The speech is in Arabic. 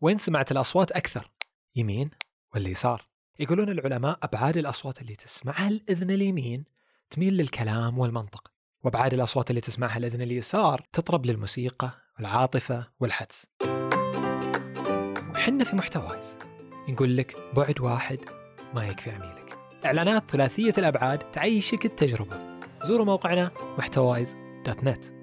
وين سمعت الأصوات أكثر؟ يمين ولا يسار؟ يقولون العلماء أبعاد الأصوات اللي تسمعها الأذن اليمين تميل للكلام والمنطق وأبعاد الأصوات اللي تسمعها الأذن اليسار تطرب للموسيقى والعاطفة والحدس. وحنا في محتوايز نقول لك بعد واحد ما يكفي عميلك. إعلانات ثلاثية الأبعاد تعيشك التجربة. زوروا موقعنا محتوايز دوت نت.